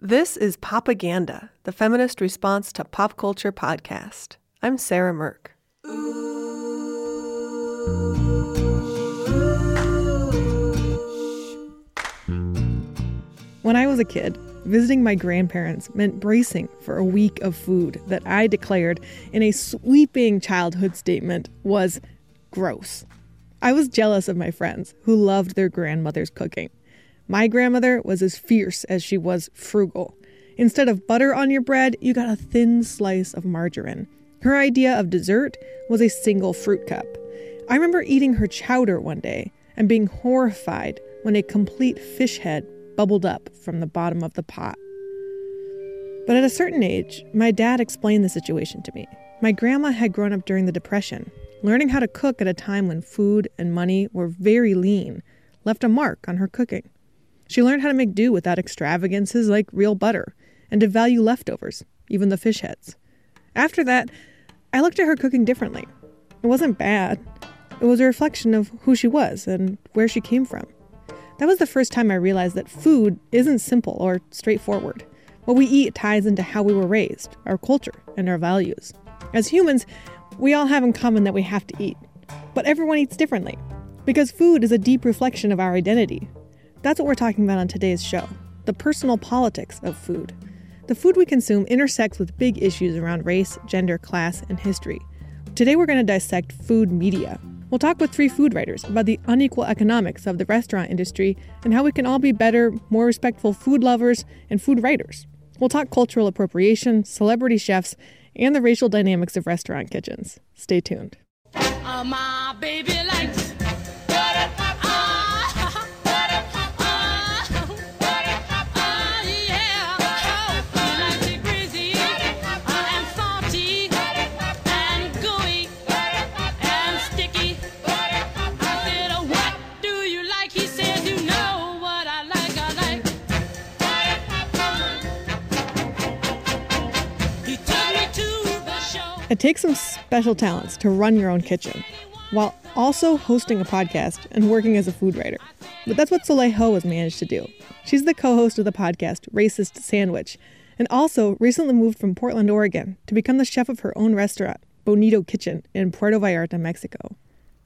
This is Popaganda, the feminist response to pop culture podcast. I'm Sarah Mirk. When I was a kid, visiting my grandparents meant bracing for a week of food that I declared in a sweeping childhood statement was gross. I was jealous of my friends who loved their grandmother's cooking. My grandmother was as fierce as she was frugal. Instead of butter on your bread, you got a thin slice of margarine. Her idea of dessert was a single fruit cup. I remember eating her chowder one day and being horrified when a complete fish head bubbled up from the bottom of the pot. But at a certain age, my dad explained the situation to me. My grandma had grown up during the Depression. Learning how to cook at a time when food and money were very lean left a mark on her cooking. She learned how to make do without extravagances like real butter and to value leftovers, even the fish heads. After that, I looked at her cooking differently. It wasn't bad, it was a reflection of who she was and where she came from. That was the first time I realized that food isn't simple or straightforward. What we eat ties into how we were raised, our culture, and our values. As humans, we all have in common that we have to eat. But everyone eats differently, because food is a deep reflection of our identity. That's what we're talking about on today's show the personal politics of food. The food we consume intersects with big issues around race, gender, class, and history. Today we're going to dissect food media, We'll talk with three food writers about the unequal economics of the restaurant industry and how we can all be better, more respectful food lovers and food writers. We'll talk cultural appropriation, celebrity chefs, and the racial dynamics of restaurant kitchens. Stay tuned. Uh, It takes some special talents to run your own kitchen while also hosting a podcast and working as a food writer. But that's what Soleil Ho has managed to do. She's the co host of the podcast Racist Sandwich and also recently moved from Portland, Oregon to become the chef of her own restaurant, Bonito Kitchen, in Puerto Vallarta, Mexico.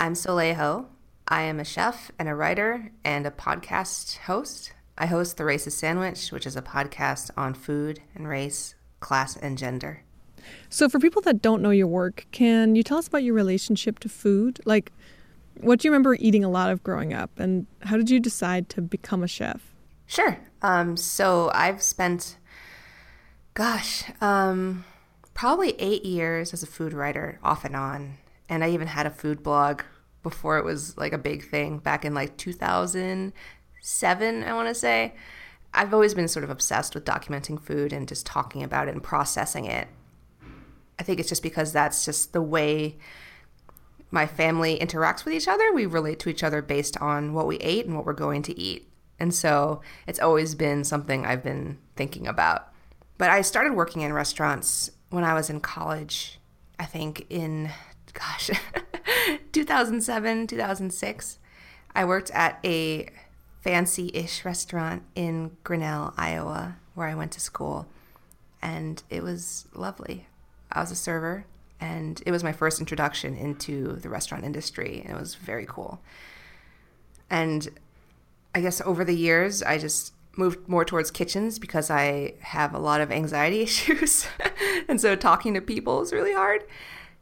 I'm Soleil Ho. I am a chef and a writer and a podcast host. I host The Racist Sandwich, which is a podcast on food and race, class, and gender. So, for people that don't know your work, can you tell us about your relationship to food? Like, what do you remember eating a lot of growing up, and how did you decide to become a chef? Sure. Um, so, I've spent, gosh, um, probably eight years as a food writer off and on. And I even had a food blog before it was like a big thing back in like 2007, I want to say. I've always been sort of obsessed with documenting food and just talking about it and processing it I think it's just because that's just the way my family interacts with each other. We relate to each other based on what we ate and what we're going to eat. And so it's always been something I've been thinking about. But I started working in restaurants when I was in college, I think in, gosh, 2007, 2006. I worked at a fancy ish restaurant in Grinnell, Iowa, where I went to school. And it was lovely. I was a server, and it was my first introduction into the restaurant industry, and it was very cool. And I guess over the years, I just moved more towards kitchens because I have a lot of anxiety issues. and so talking to people is really hard.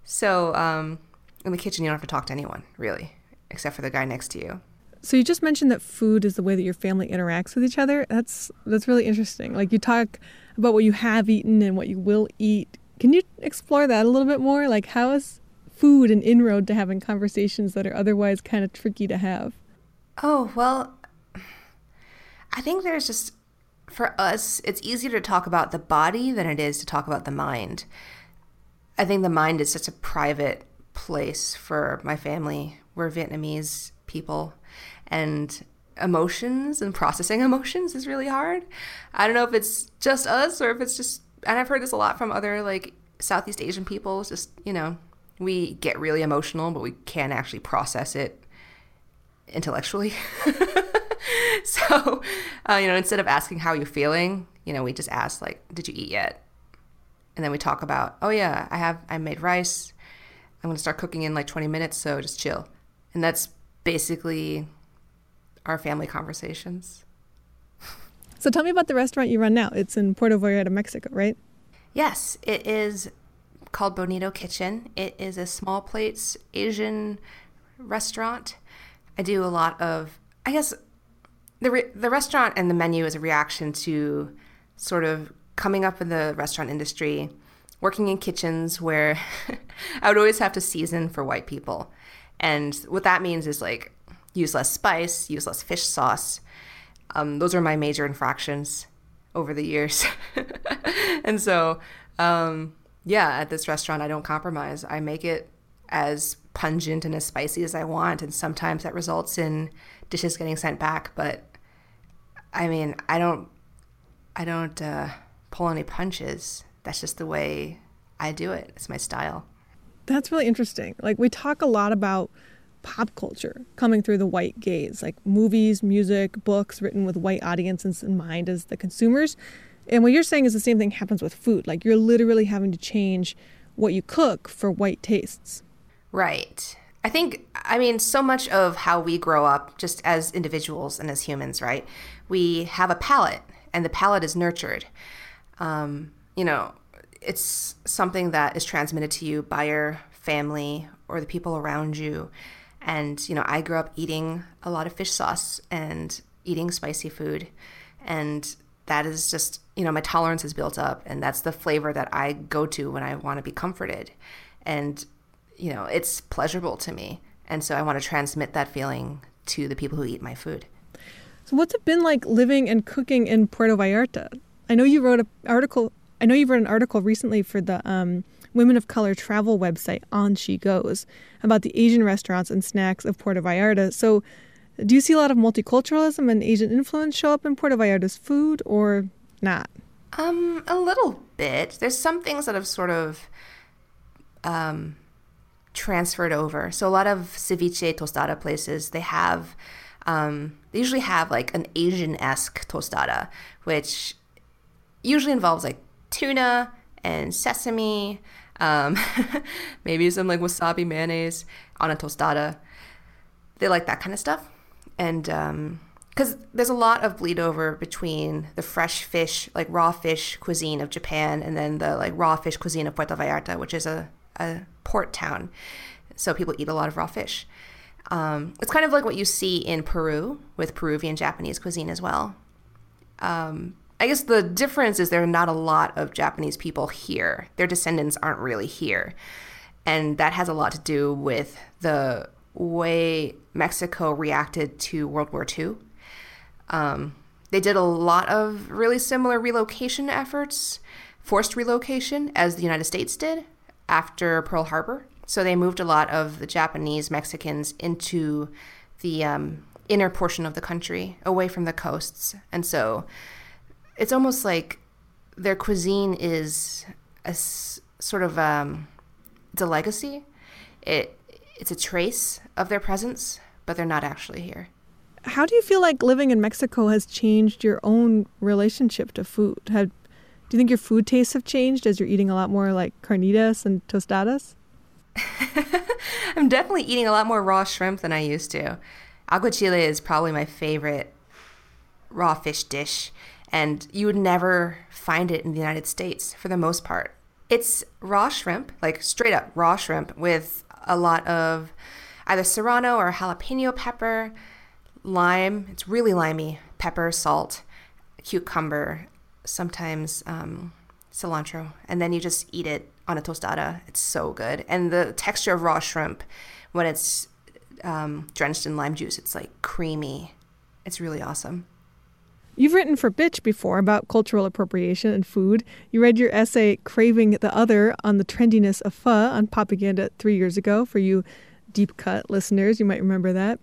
So um, in the kitchen, you don't have to talk to anyone, really, except for the guy next to you. So you just mentioned that food is the way that your family interacts with each other. That's that's really interesting. Like you talk about what you have eaten and what you will eat. Can you explore that a little bit more? Like, how is food an inroad to having conversations that are otherwise kind of tricky to have? Oh, well, I think there's just, for us, it's easier to talk about the body than it is to talk about the mind. I think the mind is such a private place for my family. We're Vietnamese people, and emotions and processing emotions is really hard. I don't know if it's just us or if it's just and I've heard this a lot from other like Southeast Asian people. It's just you know, we get really emotional, but we can't actually process it intellectually. so, uh, you know, instead of asking how you're feeling, you know, we just ask like, "Did you eat yet?" And then we talk about, "Oh yeah, I have. I made rice. I'm gonna start cooking in like 20 minutes, so just chill." And that's basically our family conversations. So tell me about the restaurant you run now. It's in Puerto Vallarta, Mexico, right? Yes, it is called Bonito Kitchen. It is a small plates Asian restaurant. I do a lot of, I guess, the re- the restaurant and the menu is a reaction to sort of coming up in the restaurant industry, working in kitchens where I would always have to season for white people. And what that means is like use less spice, use less fish sauce. Um, those are my major infractions over the years. and so, um, yeah, at this restaurant, I don't compromise. I make it as pungent and as spicy as I want. And sometimes that results in dishes getting sent back. But I mean, I don't, I don't uh, pull any punches. That's just the way I do it. It's my style. That's really interesting. Like we talk a lot about pop culture coming through the white gaze, like movies, music, books written with white audiences in mind as the consumers. And what you're saying is the same thing happens with food. Like you're literally having to change what you cook for white tastes. Right. I think, I mean, so much of how we grow up just as individuals and as humans, right? We have a palate, and the palate is nurtured. Um, you know, it's something that is transmitted to you by your family or the people around you. And, you know, I grew up eating a lot of fish sauce and eating spicy food. And that is just, you know, my tolerance is built up. And that's the flavor that I go to when I want to be comforted. And, you know, it's pleasurable to me. And so I want to transmit that feeling to the people who eat my food. So, what's it been like living and cooking in Puerto Vallarta? I know you wrote an article. I know you wrote an article recently for the um, Women of Color travel website On She Goes about the Asian restaurants and snacks of Puerto Vallarta. So, do you see a lot of multiculturalism and Asian influence show up in Puerto Vallarta's food or not? Um, a little bit. There's some things that have sort of um, transferred over. So a lot of ceviche tostada places they have um, they usually have like an Asian esque tostada, which usually involves like tuna and sesame, um, maybe some like wasabi mayonnaise on a tostada. They like that kind of stuff. And because um, there's a lot of bleed over between the fresh fish, like raw fish cuisine of Japan, and then the like raw fish cuisine of Puerto Vallarta, which is a, a port town. So people eat a lot of raw fish. Um, it's kind of like what you see in Peru with Peruvian Japanese cuisine as well. Um, I guess the difference is there are not a lot of Japanese people here. Their descendants aren't really here. And that has a lot to do with the way Mexico reacted to World War II. Um, they did a lot of really similar relocation efforts, forced relocation, as the United States did after Pearl Harbor. So they moved a lot of the Japanese Mexicans into the um, inner portion of the country, away from the coasts. And so it's almost like their cuisine is a sort of um, it's a legacy. It it's a trace of their presence, but they're not actually here. How do you feel like living in Mexico has changed your own relationship to food? Have, do you think your food tastes have changed as you're eating a lot more like carnitas and tostadas? I'm definitely eating a lot more raw shrimp than I used to. Aguachile is probably my favorite raw fish dish and you would never find it in the United States for the most part. It's raw shrimp, like straight up raw shrimp, with a lot of either serrano or jalapeno pepper, lime. It's really limey, pepper, salt, cucumber, sometimes um, cilantro, and then you just eat it on a tostada. It's so good, and the texture of raw shrimp when it's um, drenched in lime juice, it's like creamy. It's really awesome. You've written for Bitch before about cultural appropriation and food. You read your essay Craving the Other on the trendiness of pho on Popaganda three years ago. For you deep cut listeners, you might remember that.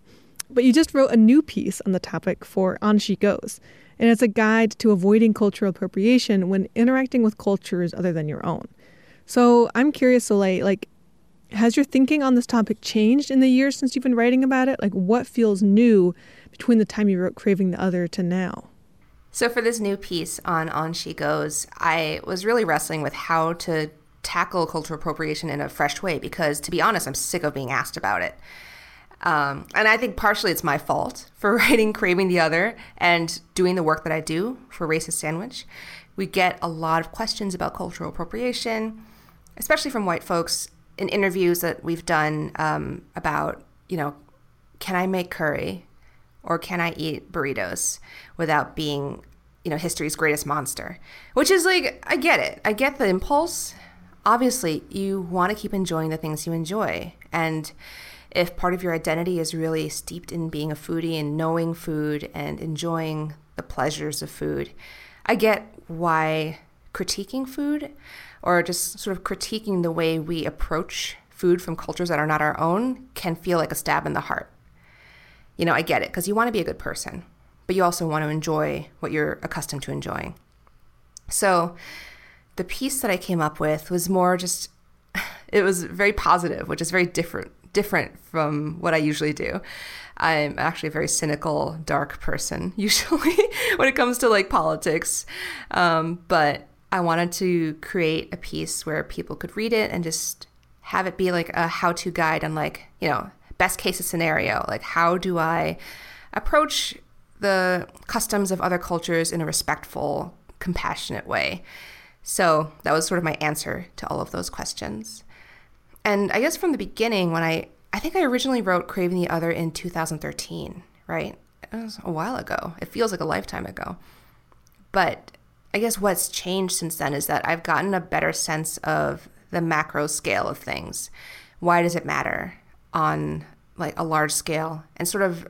But you just wrote a new piece on the topic for On She Goes, and it's a guide to avoiding cultural appropriation when interacting with cultures other than your own. So I'm curious, Soleil, like, has your thinking on this topic changed in the years since you've been writing about it? Like, what feels new between the time you wrote Craving the Other to now? So for this new piece on On She Goes, I was really wrestling with how to tackle cultural appropriation in a fresh way because, to be honest, I'm sick of being asked about it. Um, and I think partially it's my fault for writing Craving the Other and doing the work that I do for Racist Sandwich. We get a lot of questions about cultural appropriation, especially from white folks in interviews that we've done um, about, you know, can I make curry or can I eat burritos without being, you know, history's greatest monster? Which is like, I get it. I get the impulse. Obviously, you want to keep enjoying the things you enjoy. And if part of your identity is really steeped in being a foodie and knowing food and enjoying the pleasures of food, I get why critiquing food or just sort of critiquing the way we approach food from cultures that are not our own can feel like a stab in the heart. You know, I get it because you want to be a good person, but you also want to enjoy what you're accustomed to enjoying. So, the piece that I came up with was more just it was very positive, which is very different different from what I usually do. I'm actually a very cynical, dark person usually when it comes to like politics. Um, but I wanted to create a piece where people could read it and just have it be like a how to guide on like, you know, best case scenario. Like, how do I approach the customs of other cultures in a respectful, compassionate way? So that was sort of my answer to all of those questions. And I guess from the beginning, when I, I think I originally wrote Craving the Other in 2013, right? It was a while ago. It feels like a lifetime ago. But I guess what's changed since then is that I've gotten a better sense of the macro scale of things. Why does it matter on like a large scale and sort of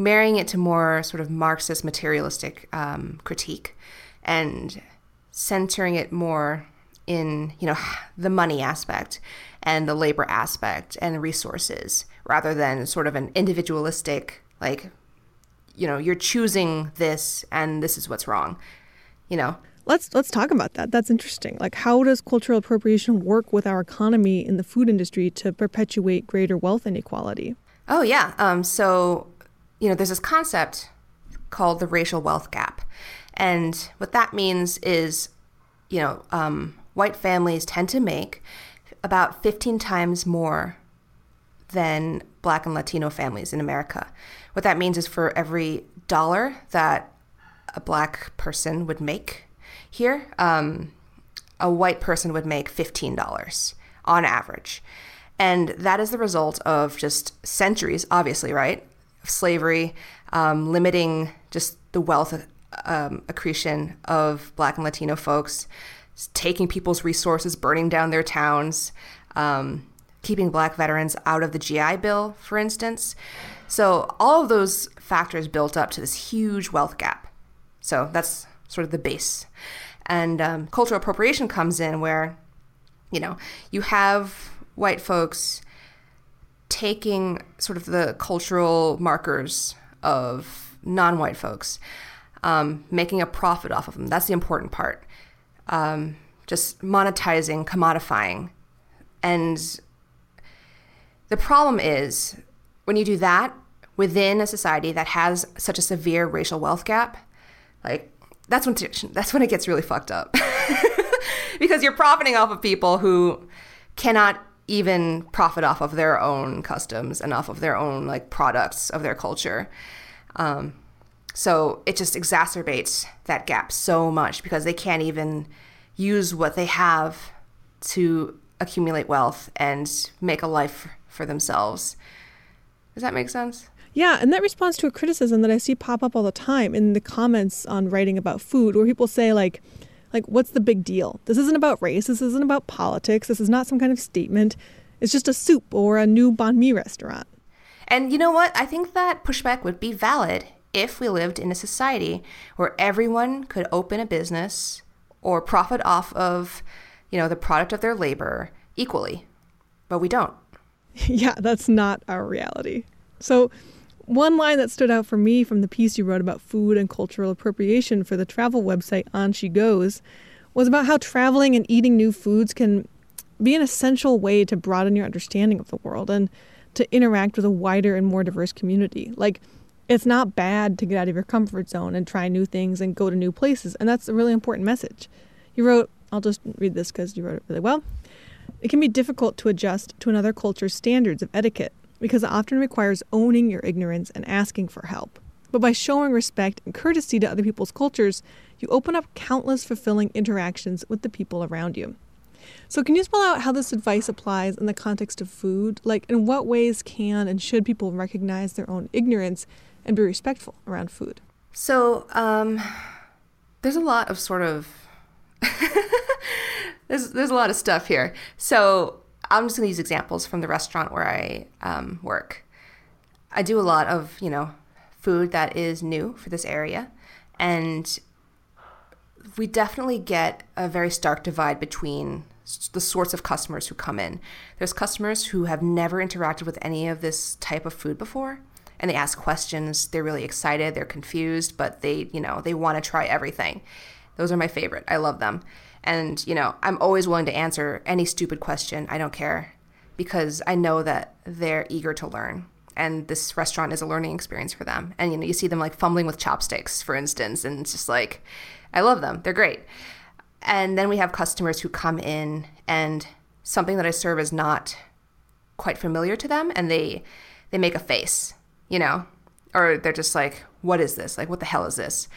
marrying it to more sort of Marxist materialistic um, critique and centering it more in you know the money aspect and the labor aspect and the resources rather than sort of an individualistic like you know you're choosing this and this is what's wrong you know? Let's let's talk about that. That's interesting. Like how does cultural appropriation work with our economy in the food industry to perpetuate greater wealth inequality? Oh yeah. Um, so you know there's this concept called the racial wealth gap and what that means is you know um, white families tend to make about 15 times more than black and Latino families in America. What that means is for every dollar that a black person would make here, um, a white person would make $15 on average. And that is the result of just centuries, obviously, right? Of slavery, um, limiting just the wealth um, accretion of black and Latino folks, taking people's resources, burning down their towns, um, keeping black veterans out of the GI Bill, for instance. So all of those factors built up to this huge wealth gap. So that's sort of the base. And um, cultural appropriation comes in where, you know, you have white folks taking sort of the cultural markers of non white folks, um, making a profit off of them. That's the important part um, just monetizing, commodifying. And the problem is when you do that within a society that has such a severe racial wealth gap, like that's when that's when it gets really fucked up. because you're profiting off of people who cannot even profit off of their own customs and off of their own like products of their culture. Um, so it just exacerbates that gap so much because they can't even use what they have to accumulate wealth and make a life for themselves. Does that make sense? Yeah, and that responds to a criticism that I see pop up all the time in the comments on writing about food where people say like like what's the big deal? This isn't about race, this isn't about politics, this is not some kind of statement. It's just a soup or a new banh mi restaurant. And you know what? I think that pushback would be valid if we lived in a society where everyone could open a business or profit off of, you know, the product of their labor equally. But we don't. Yeah, that's not our reality. So, one line that stood out for me from the piece you wrote about food and cultural appropriation for the travel website On She Goes was about how traveling and eating new foods can be an essential way to broaden your understanding of the world and to interact with a wider and more diverse community. Like, It's not bad to get out of your comfort zone and try new things and go to new places. And that's a really important message. You wrote, I'll just read this because you wrote it really well. It can be difficult to adjust to another culture's standards of etiquette because it often requires owning your ignorance and asking for help. But by showing respect and courtesy to other people's cultures, you open up countless fulfilling interactions with the people around you. So, can you spell out how this advice applies in the context of food? Like, in what ways can and should people recognize their own ignorance and be respectful around food? So, um, there's a lot of sort of there's there's a lot of stuff here. So, I'm just gonna use examples from the restaurant where I um, work. I do a lot of you know food that is new for this area, and we definitely get a very stark divide between the sorts of customers who come in. There's customers who have never interacted with any of this type of food before and they ask questions. They're really excited, they're confused, but they, you know, they want to try everything. Those are my favorite. I love them. And, you know, I'm always willing to answer any stupid question. I don't care because I know that they're eager to learn and this restaurant is a learning experience for them. And you know, you see them like fumbling with chopsticks, for instance, and it's just like I love them. They're great. And then we have customers who come in and something that I serve is not quite familiar to them and they they make a face, you know, or they're just like, "What is this? Like what the hell is this?"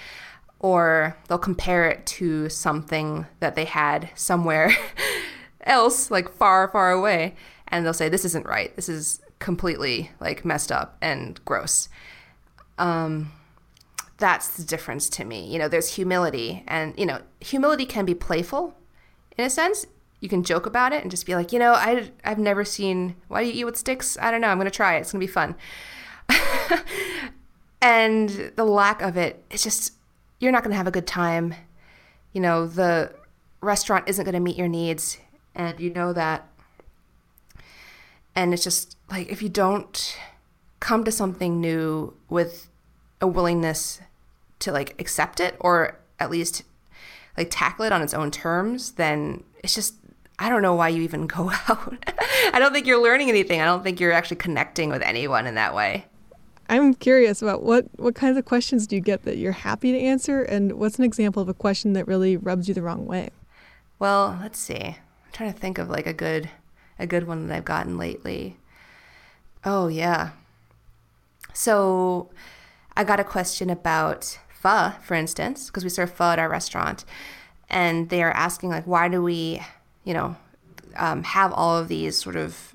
Or they'll compare it to something that they had somewhere else, like far, far away, and they'll say, "This isn't right. This is completely like messed up and gross." Um, that's the difference to me. You know, there's humility, and you know, humility can be playful, in a sense. You can joke about it and just be like, you know, I I've never seen. Why do you eat with sticks? I don't know. I'm gonna try it. It's gonna be fun. and the lack of it, it's just you're not gonna have a good time. You know, the restaurant isn't gonna meet your needs, and you know that. And it's just like if you don't come to something new with a willingness to like accept it or at least like tackle it on its own terms, then it's just I don't know why you even go out. I don't think you're learning anything. I don't think you're actually connecting with anyone in that way. I'm curious about what what kinds of questions do you get that you're happy to answer and what's an example of a question that really rubs you the wrong way? Well, let's see. I'm trying to think of like a good a good one that I've gotten lately. Oh, yeah. So, I got a question about pho, for instance, because we serve pho at our restaurant, and they are asking like, why do we, you know, um, have all of these sort of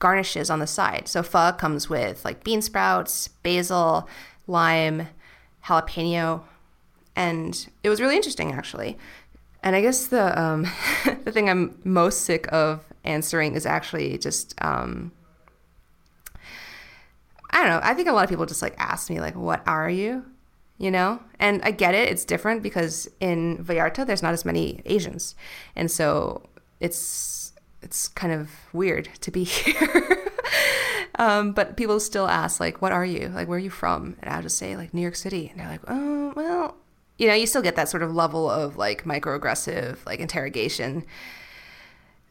garnishes on the side? So pho comes with like bean sprouts, basil, lime, jalapeno, and it was really interesting actually. And I guess the um, the thing I'm most sick of answering is actually just um, I don't know. I think a lot of people just like ask me like, "What are you?" You know, and I get it. It's different because in Vallarta there's not as many Asians, and so it's it's kind of weird to be here. um, but people still ask like, "What are you? Like, where are you from?" And I'll just say like New York City, and they're like, "Oh, well." You know, you still get that sort of level of like microaggressive like interrogation.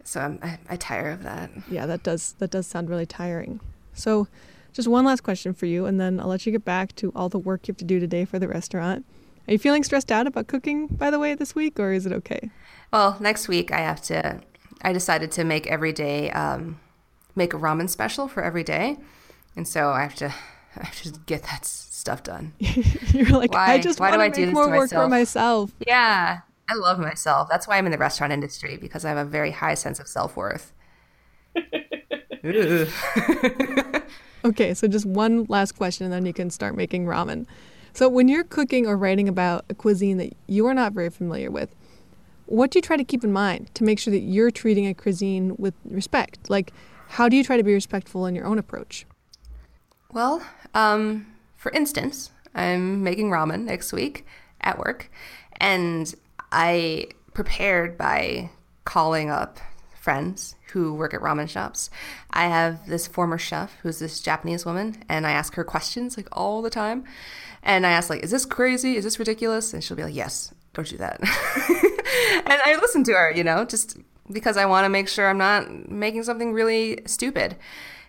So I'm I, I tire of that. Yeah, that does that does sound really tiring. So just one last question for you, and then I'll let you get back to all the work you have to do today for the restaurant. Are you feeling stressed out about cooking, by the way, this week, or is it okay? Well, next week I have to. I decided to make every day, um, make a ramen special for every day, and so I have to. I have to get that stuff done. You're like, why, I just why want to make more work for myself. Yeah, I love myself. That's why I'm in the restaurant industry because I have a very high sense of self worth. Okay, so just one last question and then you can start making ramen. So, when you're cooking or writing about a cuisine that you are not very familiar with, what do you try to keep in mind to make sure that you're treating a cuisine with respect? Like, how do you try to be respectful in your own approach? Well, um, for instance, I'm making ramen next week at work, and I prepared by calling up friends who work at ramen shops. I have this former chef who's this Japanese woman, and I ask her questions like all the time. And I ask like, "Is this crazy? Is this ridiculous?" And she'll be like, "Yes, don't do that." and I listen to her, you know, just because I want to make sure I'm not making something really stupid.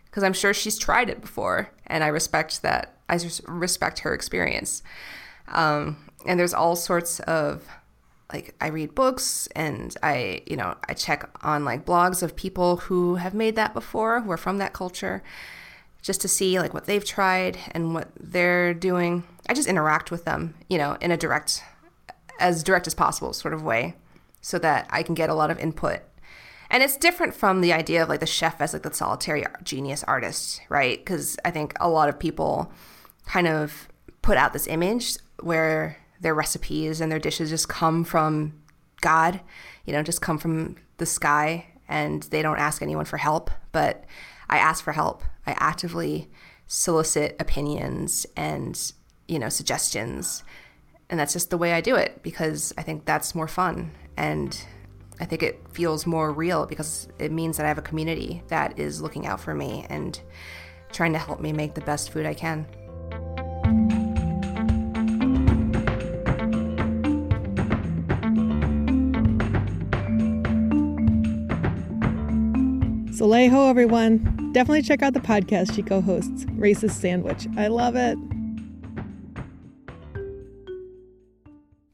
Because I'm sure she's tried it before, and I respect that I respect her experience. Um, and there's all sorts of like I read books and I, you know, I check on like blogs of people who have made that before, who are from that culture, just to see like what they've tried and what they're doing. I just interact with them, you know, in a direct as direct as possible sort of way so that I can get a lot of input. And it's different from the idea of like the chef as like the solitary genius artist, right? Cuz I think a lot of people kind of put out this image where their recipes and their dishes just come from God, you know, just come from the sky and they don't ask anyone for help. But I ask for help. I actively solicit opinions and, you know, suggestions. And that's just the way I do it because I think that's more fun. And I think it feels more real because it means that I have a community that is looking out for me and trying to help me make the best food I can. Soleil everyone. Definitely check out the podcast she co hosts, Racist Sandwich. I love it.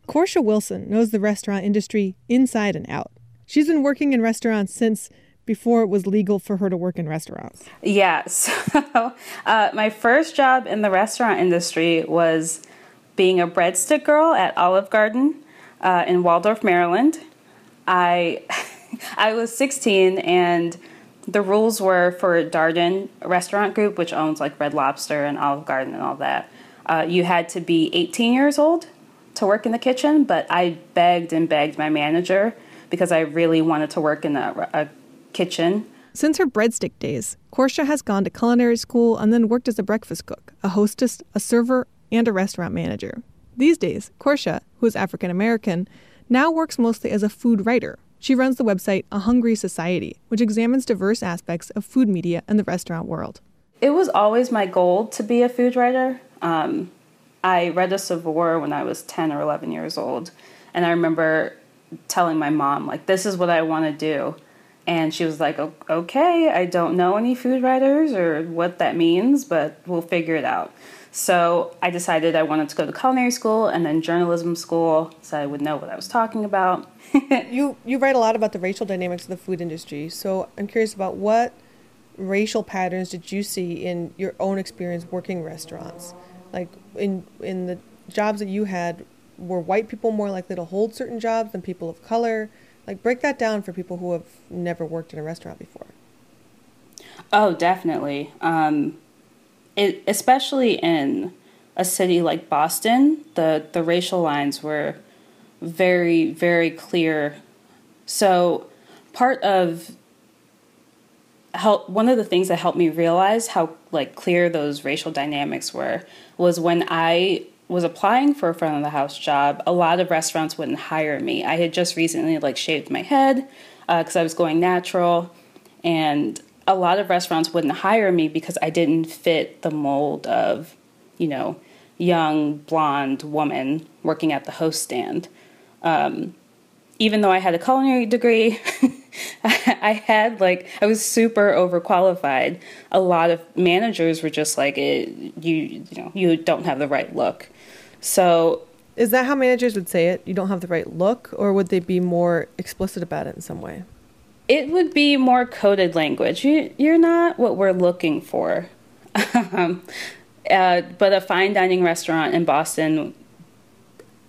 Korsha Wilson knows the restaurant industry inside and out. She's been working in restaurants since before it was legal for her to work in restaurants. Yeah. So, uh, my first job in the restaurant industry was being a breadstick girl at Olive Garden uh, in Waldorf, Maryland. I I was 16 and the rules were for Darden Restaurant Group, which owns like Red Lobster and Olive Garden and all that. Uh, you had to be 18 years old to work in the kitchen, but I begged and begged my manager because I really wanted to work in a, a kitchen. Since her breadstick days, Korsha has gone to culinary school and then worked as a breakfast cook, a hostess, a server, and a restaurant manager. These days, Korsha, who is African American, now works mostly as a food writer she runs the website A Hungry Society, which examines diverse aspects of food media and the restaurant world. It was always my goal to be a food writer. Um, I read a Saveur when I was 10 or 11 years old, and I remember telling my mom, like, this is what I want to do. And she was like, okay, I don't know any food writers or what that means, but we'll figure it out. So I decided I wanted to go to culinary school and then journalism school so I would know what I was talking about. you you write a lot about the racial dynamics of the food industry. So I'm curious about what racial patterns did you see in your own experience working restaurants? Like in in the jobs that you had, were white people more likely to hold certain jobs than people of color? Like break that down for people who have never worked in a restaurant before. Oh, definitely. Um, it, especially in a city like Boston, the the racial lines were very, very clear. So, part of help one of the things that helped me realize how like clear those racial dynamics were was when I was applying for a front of the house job, a lot of restaurants wouldn't hire me. I had just recently like shaved my head because uh, I was going natural, and a lot of restaurants wouldn't hire me because I didn't fit the mold of, you know, young blonde woman working at the host stand. Um, even though I had a culinary degree, I had like I was super overqualified. A lot of managers were just like, it, "You, you know, you don't have the right look." So, is that how managers would say it? You don't have the right look, or would they be more explicit about it in some way? It would be more coded language. You, you're not what we're looking for. um, uh, but a fine dining restaurant in Boston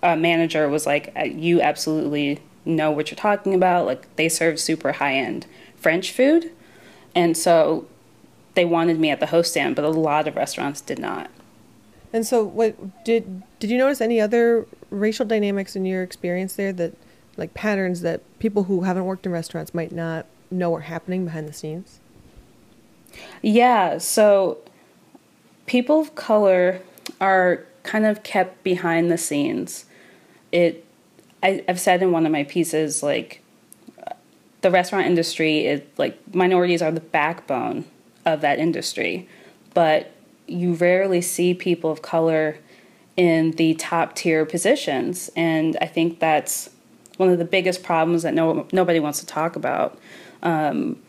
uh, manager was like, uh, "You absolutely know what you're talking about. Like they serve super high end French food, and so they wanted me at the host stand, but a lot of restaurants did not." And so, what did did you notice any other racial dynamics in your experience there that, like patterns that people who haven't worked in restaurants might not know are happening behind the scenes? Yeah. So, people of color are kind of kept behind the scenes it I, I've said in one of my pieces like the restaurant industry is like minorities are the backbone of that industry, but you rarely see people of color in the top tier positions, and I think that's one of the biggest problems that no nobody wants to talk about. Um,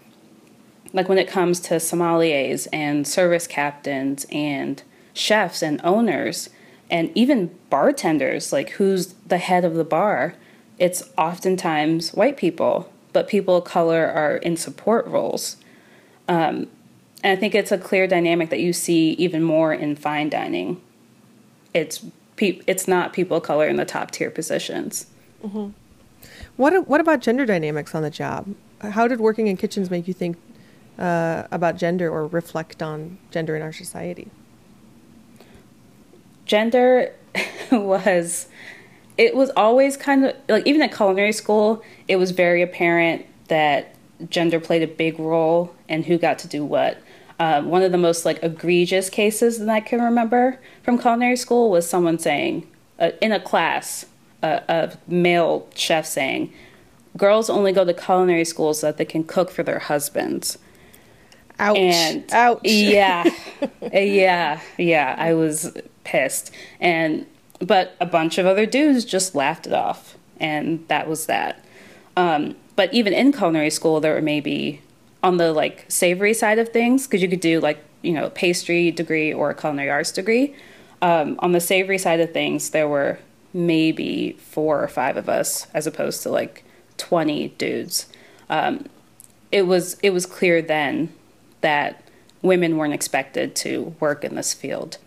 like when it comes to sommeliers and service captains and chefs and owners and even bartenders, like who's the head of the bar, it's oftentimes white people, but people of color are in support roles. Um, and I think it's a clear dynamic that you see even more in fine dining. It's pe- it's not people of color in the top tier positions. Mm-hmm. What what about gender dynamics on the job? How did working in kitchens make you think uh, about gender or reflect on gender in our society? Gender was it was always kind of like even at culinary school, it was very apparent that gender played a big role and who got to do what. Uh, one of the most like egregious cases that I can remember from culinary school was someone saying uh, in a class, uh, a male chef saying, "Girls only go to culinary school so that they can cook for their husbands." Ouch! And Ouch! Yeah, yeah, yeah. I was pissed, and but a bunch of other dudes just laughed it off, and that was that. Um, but even in culinary school, there were maybe on the like savory side of things because you could do like you know pastry degree or a culinary arts degree. Um, on the savory side of things, there were maybe four or five of us as opposed to like 20 dudes. Um, it was it was clear then that women weren't expected to work in this field.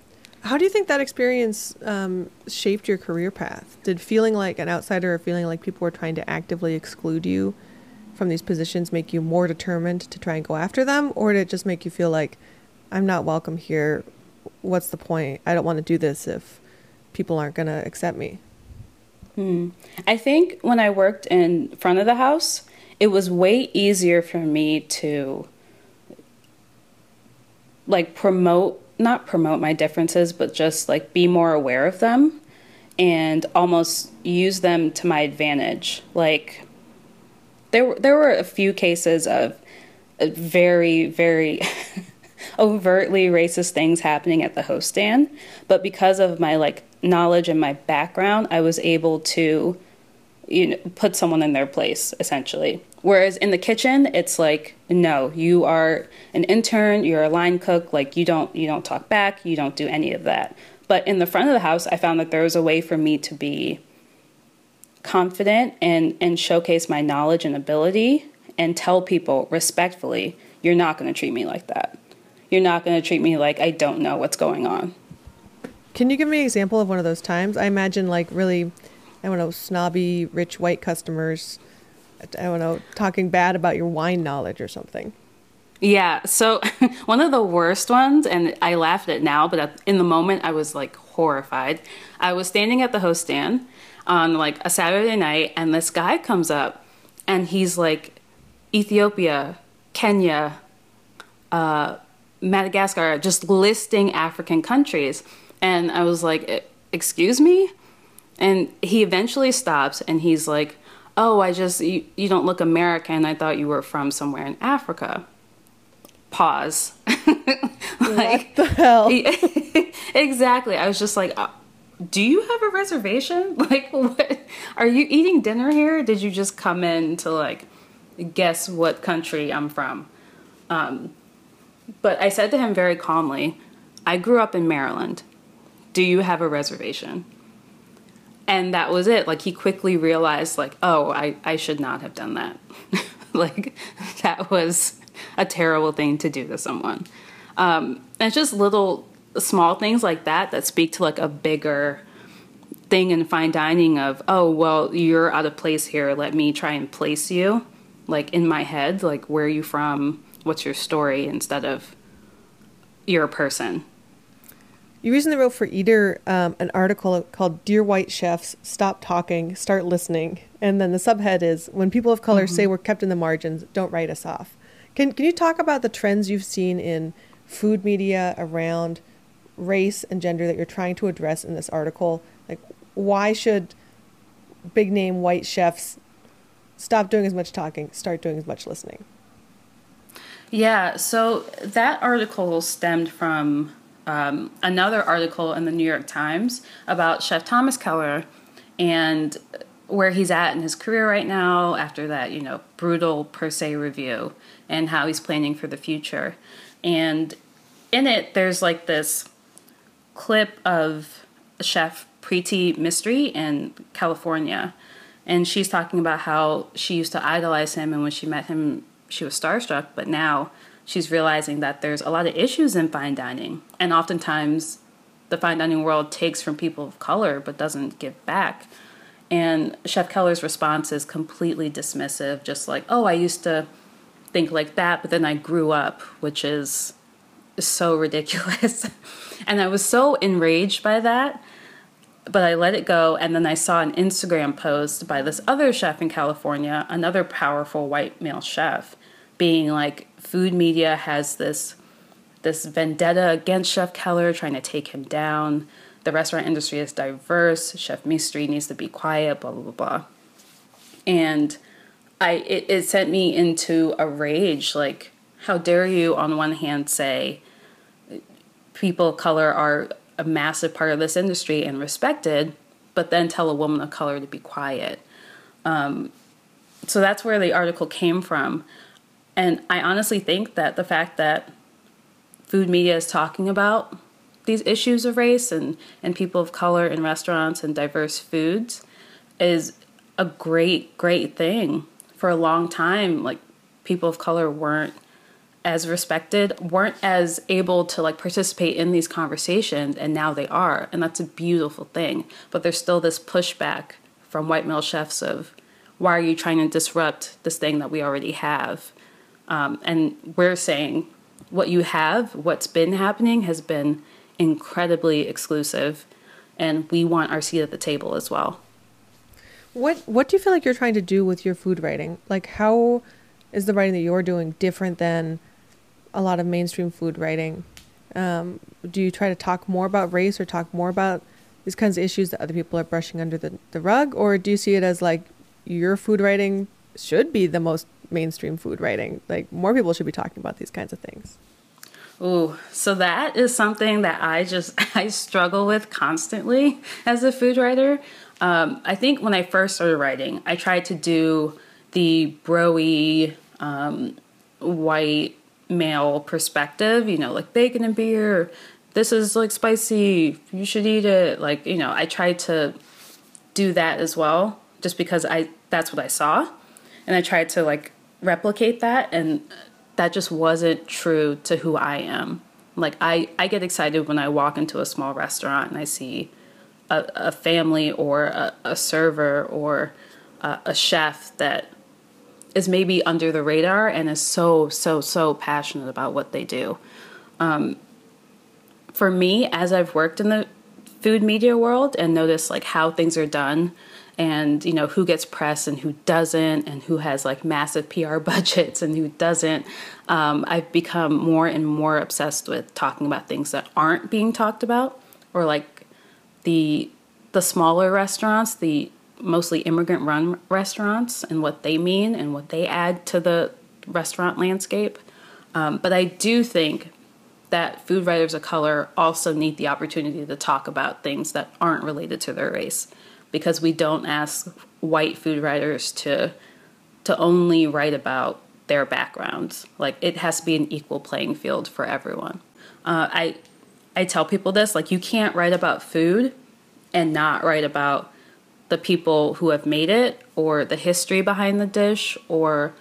How do you think that experience um, shaped your career path? Did feeling like an outsider or feeling like people were trying to actively exclude you from these positions make you more determined to try and go after them? Or did it just make you feel like, I'm not welcome here? What's the point? I don't want to do this if people aren't going to accept me. Hmm. I think when I worked in front of the house, it was way easier for me to like promote not promote my differences but just like be more aware of them and almost use them to my advantage. Like there there were a few cases of uh, very very overtly racist things happening at the host stand but because of my like knowledge and my background i was able to you know put someone in their place essentially Whereas in the kitchen, it's like, no, you are an intern, you're a line cook, like you don't you don't talk back, you don't do any of that. But in the front of the house, I found that there was a way for me to be confident and and showcase my knowledge and ability and tell people respectfully, you're not going to treat me like that. You're not going to treat me like I don't know what's going on. Can you give me an example of one of those times? I imagine like really I don't know, snobby rich white customers I don't know, talking bad about your wine knowledge or something. Yeah. So one of the worst ones, and I laughed at it now, but in the moment I was like horrified. I was standing at the host stand on like a Saturday night, and this guy comes up, and he's like, Ethiopia, Kenya, uh, Madagascar, just listing African countries, and I was like, excuse me, and he eventually stops, and he's like oh, I just, you, you don't look American. I thought you were from somewhere in Africa. Pause. like, what the hell? exactly. I was just like, uh, do you have a reservation? Like, what? Are you eating dinner here? Did you just come in to, like, guess what country I'm from? Um, but I said to him very calmly, I grew up in Maryland. Do you have a reservation? And that was it. Like he quickly realized like oh i, I should not have done that. Like that was a terrible thing to do to someone. Um, and it's just little small things like that that speak to like a bigger thing in fine dining of oh well you're out of place here. Let me try and place you like in my head like where are you from? What's your story? Instead of you're a person you recently wrote for Eater um, an article called Dear White Chefs, Stop Talking, Start Listening. And then the subhead is When people of color mm-hmm. say we're kept in the margins, don't write us off. Can, can you talk about the trends you've seen in food media around race and gender that you're trying to address in this article? Like, why should big name white chefs stop doing as much talking, start doing as much listening? Yeah, so that article stemmed from um, another article in the New York Times about Chef Thomas Keller and where he's at in his career right now after that, you know, brutal per se review and how he's planning for the future. And in it, there's like this clip of Chef Preeti Mistry in California. And she's talking about how she used to idolize him, and when she met him, she was starstruck. But now she's realizing that there's a lot of issues in fine dining. And oftentimes, the fine dining world takes from people of color but doesn't give back. And Chef Keller's response is completely dismissive, just like, oh, I used to think like that, but then I grew up, which is so ridiculous. and I was so enraged by that, but I let it go. And then I saw an Instagram post by this other chef in California, another powerful white male chef, being like, food media has this this vendetta against Chef Keller, trying to take him down the restaurant industry is diverse. Chef Mistry needs to be quiet. Blah blah blah blah. And I it, it sent me into a rage. Like, how dare you, on one hand, say people of color are a massive part of this industry and respected, but then tell a woman of color to be quiet. Um, so that's where the article came from. And I honestly think that the fact that food media is talking about these issues of race and, and people of color in restaurants and diverse foods is a great, great thing. For a long time, like people of color weren't as respected, weren't as able to like participate in these conversations, and now they are, and that's a beautiful thing. But there's still this pushback from white male chefs of why are you trying to disrupt this thing that we already have? Um, and we're saying what you have, what's been happening, has been incredibly exclusive, and we want our seat at the table as well. What What do you feel like you're trying to do with your food writing? Like, how is the writing that you're doing different than a lot of mainstream food writing? Um, do you try to talk more about race or talk more about these kinds of issues that other people are brushing under the, the rug? Or do you see it as like your food writing should be the most mainstream food writing? Like, more people should be talking about these kinds of things? Ooh, so that is something that I just I struggle with constantly as a food writer. Um, I think when I first started writing, I tried to do the broy um, white male perspective, you know, like bacon and beer. This is like spicy. You should eat it. Like you know, I tried to do that as well, just because I that's what I saw, and I tried to like replicate that and that just wasn't true to who I am. Like I, I get excited when I walk into a small restaurant and I see a, a family or a, a server or a, a chef that is maybe under the radar and is so so so passionate about what they do. Um, for me, as I've worked in the food media world and noticed like how things are done and you know who gets press and who doesn't and who has like massive pr budgets and who doesn't um, i've become more and more obsessed with talking about things that aren't being talked about or like the the smaller restaurants the mostly immigrant run restaurants and what they mean and what they add to the restaurant landscape. Um, but i do think that food writers of color also need the opportunity to talk about things that aren't related to their race because we don't ask white food writers to to only write about their backgrounds. Like it has to be an equal playing field for everyone. Uh, I I tell people this like you can't write about food and not write about the people who have made it or the history behind the dish or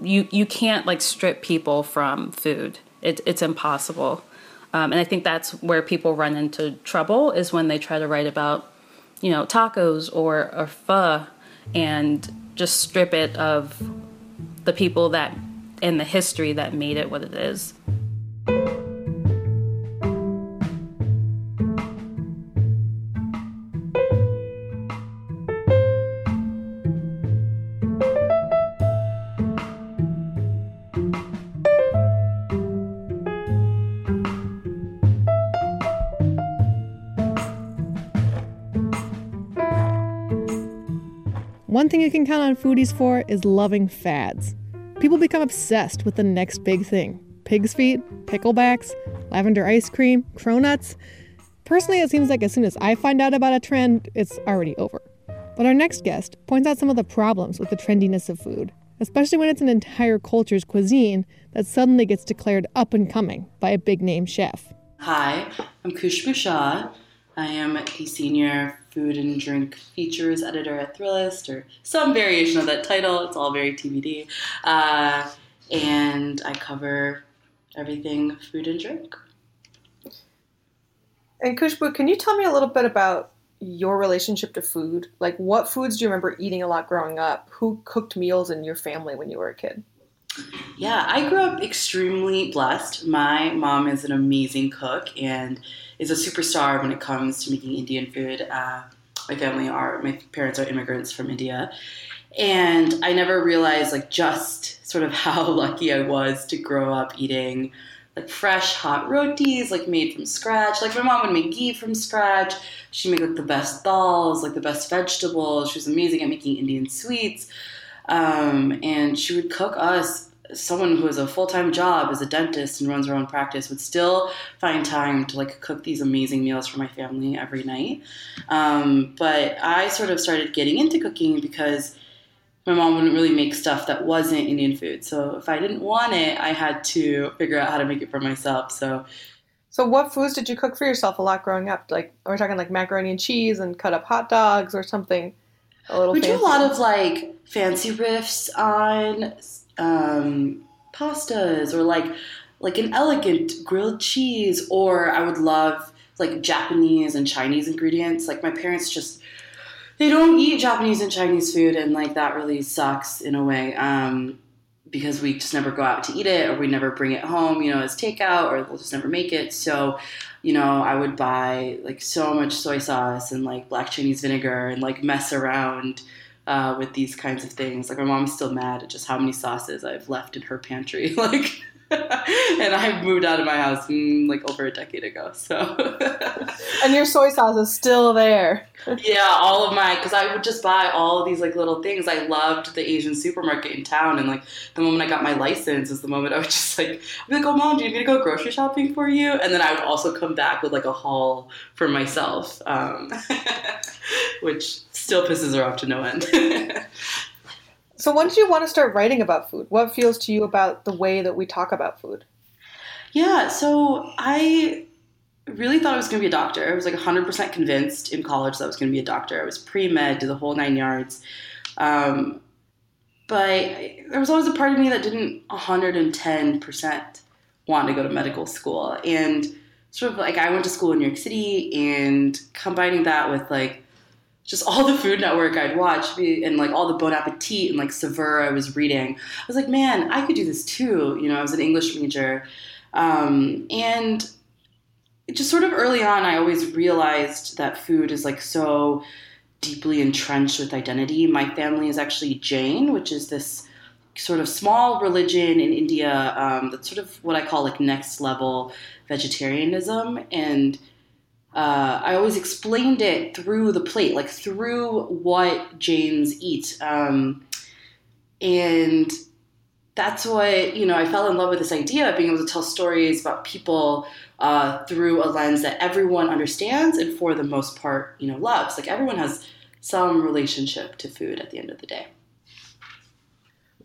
you you can't like strip people from food. It, it's impossible. Um, and I think that's where people run into trouble is when they try to write about you know, tacos or, or pho and just strip it of the people that and the history that made it what it is. One thing you can count on foodies for is loving fads. People become obsessed with the next big thing pig's feet, picklebacks, lavender ice cream, cronuts. Personally, it seems like as soon as I find out about a trend, it's already over. But our next guest points out some of the problems with the trendiness of food, especially when it's an entire culture's cuisine that suddenly gets declared up and coming by a big name chef. Hi, I'm Khushbu Shah. I am the senior food and drink features editor at Thrillist, or some variation of that title. It's all very TBD. Uh, and I cover everything food and drink. And Khushbu, can you tell me a little bit about your relationship to food? Like, what foods do you remember eating a lot growing up? Who cooked meals in your family when you were a kid? Yeah, I grew up extremely blessed. My mom is an amazing cook and is a superstar when it comes to making Indian food. Uh, my family are, my parents are immigrants from India. And I never realized, like, just sort of how lucky I was to grow up eating like fresh hot rotis, like made from scratch. Like my mom would make ghee from scratch. She made like the best dals, like the best vegetables. She was amazing at making Indian sweets. Um, and she would cook us someone who has a full-time job as a dentist and runs her own practice would still find time to like cook these amazing meals for my family every night. Um, but i sort of started getting into cooking because my mom wouldn't really make stuff that wasn't indian food. So if i didn't want it i had to figure out how to make it for myself. So so what foods did you cook for yourself a lot growing up? Like are we talking like macaroni and cheese and cut up hot dogs or something a little we fancy? do a lot of like fancy riffs on um, pastas or like like an elegant grilled cheese or I would love like Japanese and Chinese ingredients. Like my parents just they don't eat Japanese and Chinese food and like that really sucks in a way. Um, because we just never go out to eat it or we never bring it home, you know, as takeout or we'll just never make it. So, you know, I would buy like so much soy sauce and like black Chinese vinegar and like mess around uh, with these kinds of things. Like my mom's still mad at just how many sauces I've left in her pantry. Like, and I moved out of my house mm, like over a decade ago. So, and your soy sauce is still there. yeah, all of my because I would just buy all of these like little things. I loved the Asian supermarket in town, and like the moment I got my license is the moment I would just like I'd be like, "Oh, mom, do you need me to go grocery shopping for you?" And then I would also come back with like a haul for myself, um, which still pisses her off to no end. So when did you want to start writing about food? What feels to you about the way that we talk about food? Yeah, so I really thought I was going to be a doctor. I was like 100% convinced in college that I was going to be a doctor. I was pre med, to the whole nine yards. Um, but there was always a part of me that didn't 110% want to go to medical school. And sort of like I went to school in New York City and combining that with like just all the Food Network I'd watch and like all the Bon Appetit and like Saveur I was reading. I was like, man, I could do this too. You know, I was an English major. Um, and just sort of early on, I always realized that food is like so deeply entrenched with identity. My family is actually Jain, which is this sort of small religion in India um, that's sort of what I call like next level vegetarianism. And uh, I always explained it through the plate, like through what Jains eats. Um, and that's what, you know, I fell in love with this idea of being able to tell stories about people uh, through a lens that everyone understands and for the most part, you know, loves. Like everyone has some relationship to food at the end of the day.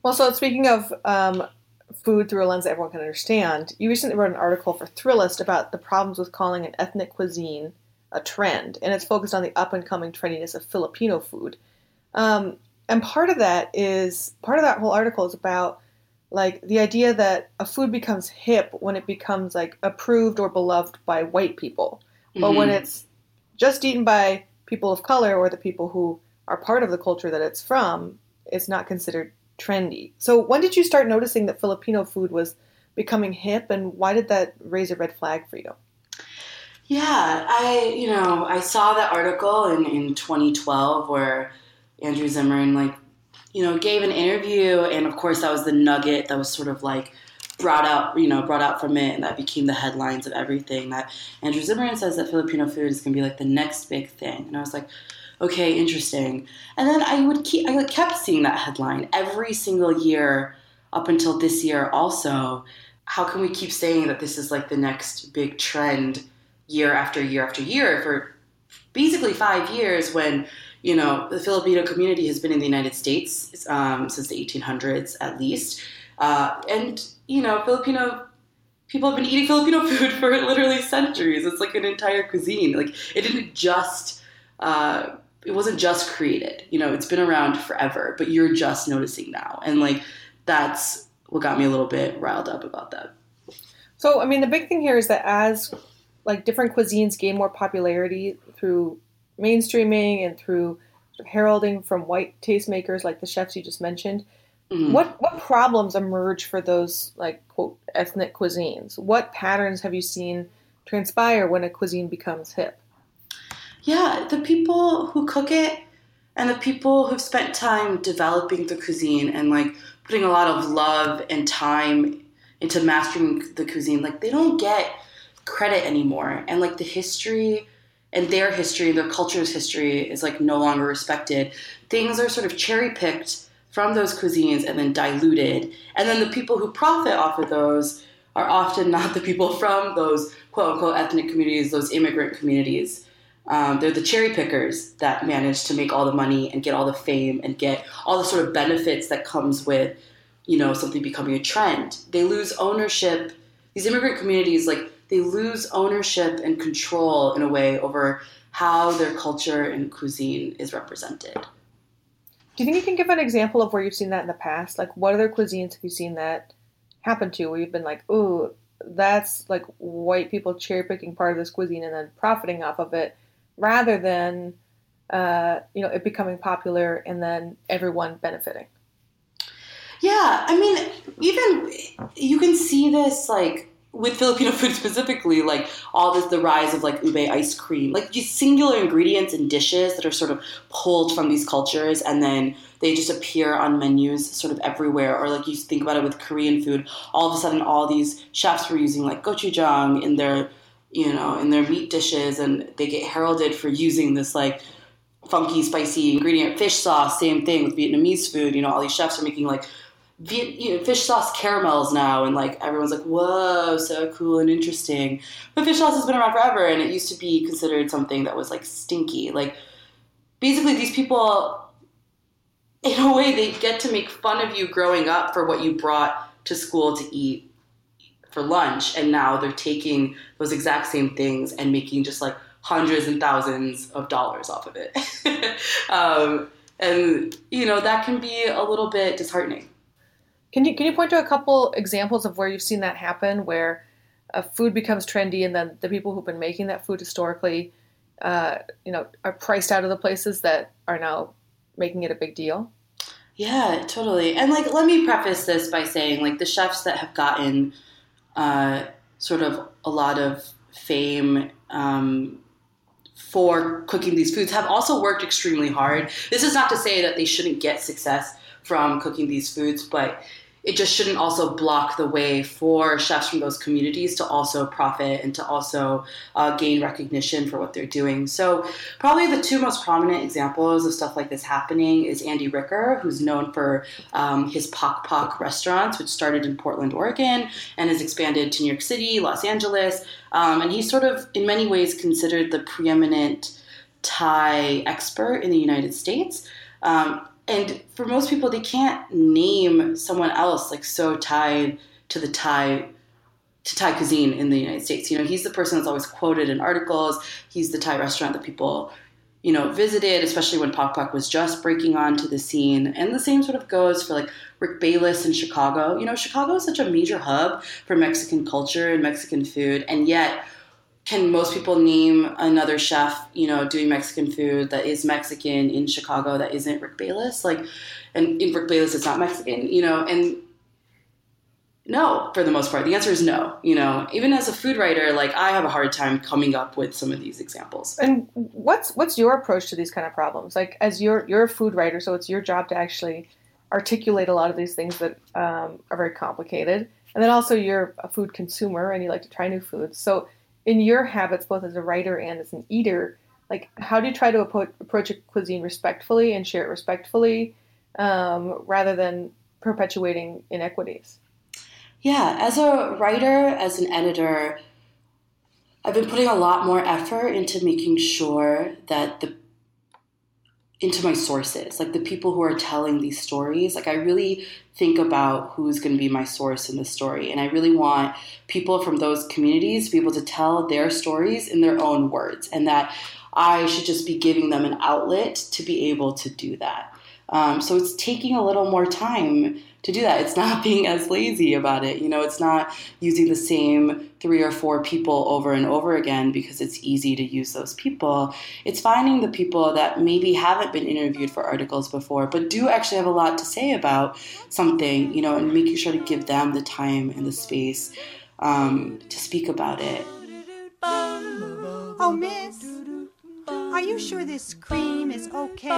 Well, so speaking of um, food through a lens that everyone can understand. You recently wrote an article for Thrillist about the problems with calling an ethnic cuisine a trend, and it's focused on the up and coming trendiness of Filipino food. Um, and part of that is part of that whole article is about like the idea that a food becomes hip when it becomes like approved or beloved by white people, mm-hmm. but when it's just eaten by people of color or the people who are part of the culture that it's from, it's not considered trendy. So when did you start noticing that Filipino food was becoming hip and why did that raise a red flag for you? Yeah, I you know, I saw that article in, in 2012 where Andrew Zimmern like, you know, gave an interview and of course that was the nugget that was sort of like brought out, you know, brought out from it and that became the headlines of everything that Andrew Zimmern says that Filipino food is going to be like the next big thing. And I was like, okay, interesting. And then I would keep, I kept seeing that headline every single year up until this year also. How can we keep saying that this is like the next big trend year after year after year for basically five years when, you know, the Filipino community has been in the United States um, since the 1800s at least. Uh, and, you know, Filipino people have been eating Filipino food for literally centuries. It's like an entire cuisine. Like it didn't just uh, it wasn't just created. You know, it's been around forever, but you're just noticing now. And like that's what got me a little bit riled up about that. So, I mean, the big thing here is that as like different cuisines gain more popularity through mainstreaming and through heralding from white tastemakers like the chefs you just mentioned, mm-hmm. what what problems emerge for those like quote ethnic cuisines? What patterns have you seen transpire when a cuisine becomes hip? Yeah, the people who cook it and the people who've spent time developing the cuisine and like putting a lot of love and time into mastering the cuisine, like they don't get credit anymore. And like the history and their history, their culture's history is like no longer respected. Things are sort of cherry picked from those cuisines and then diluted. And then the people who profit off of those are often not the people from those quote unquote ethnic communities, those immigrant communities. Um, they're the cherry pickers that manage to make all the money and get all the fame and get all the sort of benefits that comes with, you know, something becoming a trend. They lose ownership. These immigrant communities, like, they lose ownership and control in a way over how their culture and cuisine is represented. Do you think you can give an example of where you've seen that in the past? Like, what other cuisines have you seen that happen to where you've been like, ooh, that's like white people cherry picking part of this cuisine and then profiting off of it rather than uh, you know it becoming popular and then everyone benefiting. Yeah, I mean, even you can see this like with Filipino food specifically, like all this the rise of like ube ice cream, like these singular ingredients and dishes that are sort of pulled from these cultures and then they just appear on menus sort of everywhere. Or like you think about it with Korean food, all of a sudden all these chefs were using like gochujang in their you know, in their meat dishes, and they get heralded for using this like funky, spicy ingredient. Fish sauce, same thing with Vietnamese food. You know, all these chefs are making like Viet, you know, fish sauce caramels now, and like everyone's like, "Whoa, so cool and interesting." But fish sauce has been around forever, and it used to be considered something that was like stinky. Like, basically, these people, in a way, they get to make fun of you growing up for what you brought to school to eat for lunch and now they're taking those exact same things and making just like hundreds and thousands of dollars off of it. Um, and you know that can be a little bit disheartening. Can you can you point to a couple examples of where you've seen that happen where a food becomes trendy and then the people who've been making that food historically uh, you know are priced out of the places that are now making it a big deal? Yeah totally. And like let me preface this by saying like the chefs that have gotten uh, sort of a lot of fame um, for cooking these foods have also worked extremely hard. This is not to say that they shouldn't get success from cooking these foods, but it just shouldn't also block the way for chefs from those communities to also profit and to also uh, gain recognition for what they're doing. So, probably the two most prominent examples of stuff like this happening is Andy Ricker, who's known for um, his Pok Pok restaurants, which started in Portland, Oregon, and has expanded to New York City, Los Angeles. Um, and he's sort of, in many ways, considered the preeminent Thai expert in the United States. Um, and for most people they can't name someone else like so tied to the Thai to Thai cuisine in the United States. You know, he's the person that's always quoted in articles. He's the Thai restaurant that people, you know, visited, especially when Pok Pok was just breaking onto the scene. And the same sort of goes for like Rick Bayless in Chicago. You know, Chicago is such a major hub for Mexican culture and Mexican food, and yet can most people name another chef, you know, doing Mexican food that is Mexican in Chicago that isn't Rick Bayless? Like, and in Rick Bayless, it's not Mexican, you know, and no, for the most part, the answer is no. You know, even as a food writer, like I have a hard time coming up with some of these examples. And what's what's your approach to these kind of problems? Like, as you're you're a food writer, so it's your job to actually articulate a lot of these things that um, are very complicated, and then also you're a food consumer and you like to try new foods. So in your habits, both as a writer and as an eater, like how do you try to approach a cuisine respectfully and share it respectfully, um, rather than perpetuating inequities? Yeah, as a writer, as an editor, I've been putting a lot more effort into making sure that the into my sources, like the people who are telling these stories. Like I really think about who's going to be my source in the story, and I really want people from those communities to be able to tell their stories in their own words, and that I should just be giving them an outlet to be able to do that. Um, so it's taking a little more time to do that. It's not being as lazy about it. You know, it's not using the same three or four people over and over again because it's easy to use those people. It's finding the people that maybe haven't been interviewed for articles before, but do actually have a lot to say about something, you know, and making sure to give them the time and the space um, to speak about it. Oh, miss. Are you sure this cream is okay?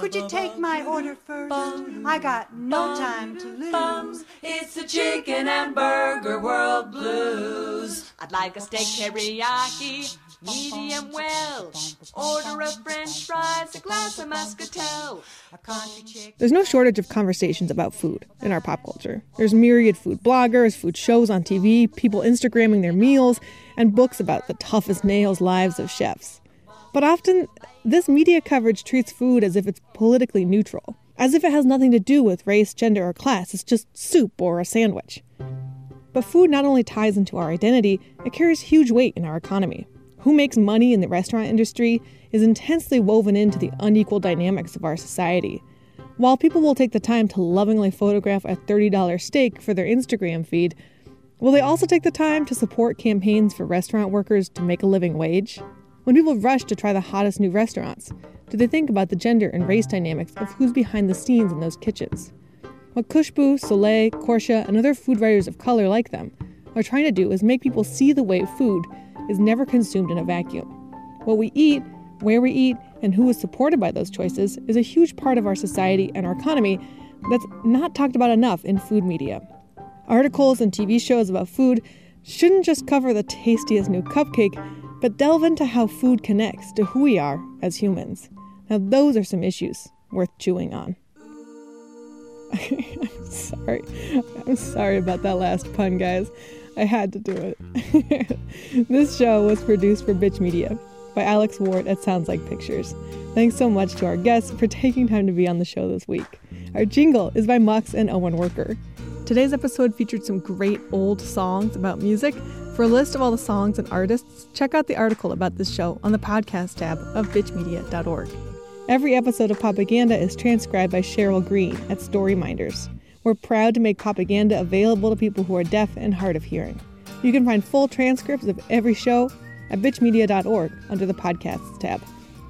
Could you take my order first? I got no time to lose. It's the chicken and burger world blues. I'd like a steak teriyaki, medium well. Order of french fries, a glass of muscatel. A country chick. There's no shortage of conversations about food in our pop culture. There's myriad food bloggers, food shows on TV, people Instagramming their meals, and books about the toughest nails lives of chefs. But often, this media coverage treats food as if it's politically neutral, as if it has nothing to do with race, gender, or class. It's just soup or a sandwich. But food not only ties into our identity, it carries huge weight in our economy. Who makes money in the restaurant industry is intensely woven into the unequal dynamics of our society. While people will take the time to lovingly photograph a $30 steak for their Instagram feed, will they also take the time to support campaigns for restaurant workers to make a living wage? When people rush to try the hottest new restaurants, do they think about the gender and race dynamics of who's behind the scenes in those kitchens? What Khushbu, Soleil, Korsha, and other food writers of color like them are trying to do is make people see the way food is never consumed in a vacuum. What we eat, where we eat, and who is supported by those choices is a huge part of our society and our economy that's not talked about enough in food media. Articles and TV shows about food shouldn't just cover the tastiest new cupcake, but delve into how food connects to who we are as humans. Now, those are some issues worth chewing on. I'm sorry. I'm sorry about that last pun, guys. I had to do it. this show was produced for Bitch Media by Alex Ward at Sounds Like Pictures. Thanks so much to our guests for taking time to be on the show this week. Our jingle is by Mux and Owen Worker. Today's episode featured some great old songs about music. For a list of all the songs and artists, check out the article about this show on the podcast tab of bitchmedia.org. Every episode of Popaganda is transcribed by Cheryl Green at Storyminders. We're proud to make Popaganda available to people who are deaf and hard of hearing. You can find full transcripts of every show at bitchmedia.org under the Podcasts tab.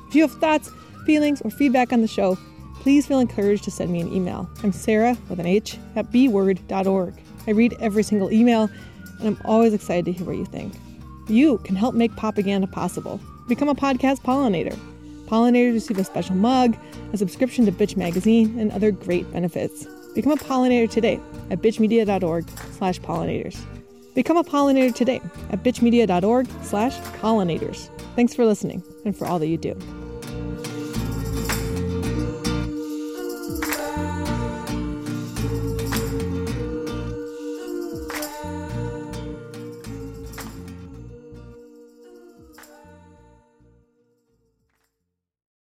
If you have thoughts, feelings, or feedback on the show, please feel encouraged to send me an email. I'm Sarah with an H at bword.org. I read every single email, and I'm always excited to hear what you think. You can help make Popaganda possible. Become a podcast pollinator. Pollinators receive a special mug, a subscription to Bitch Magazine, and other great benefits. Become a pollinator today at bitchmedia.org slash pollinators. Become a pollinator today at bitchmedia.org slash pollinators. Thanks for listening and for all that you do.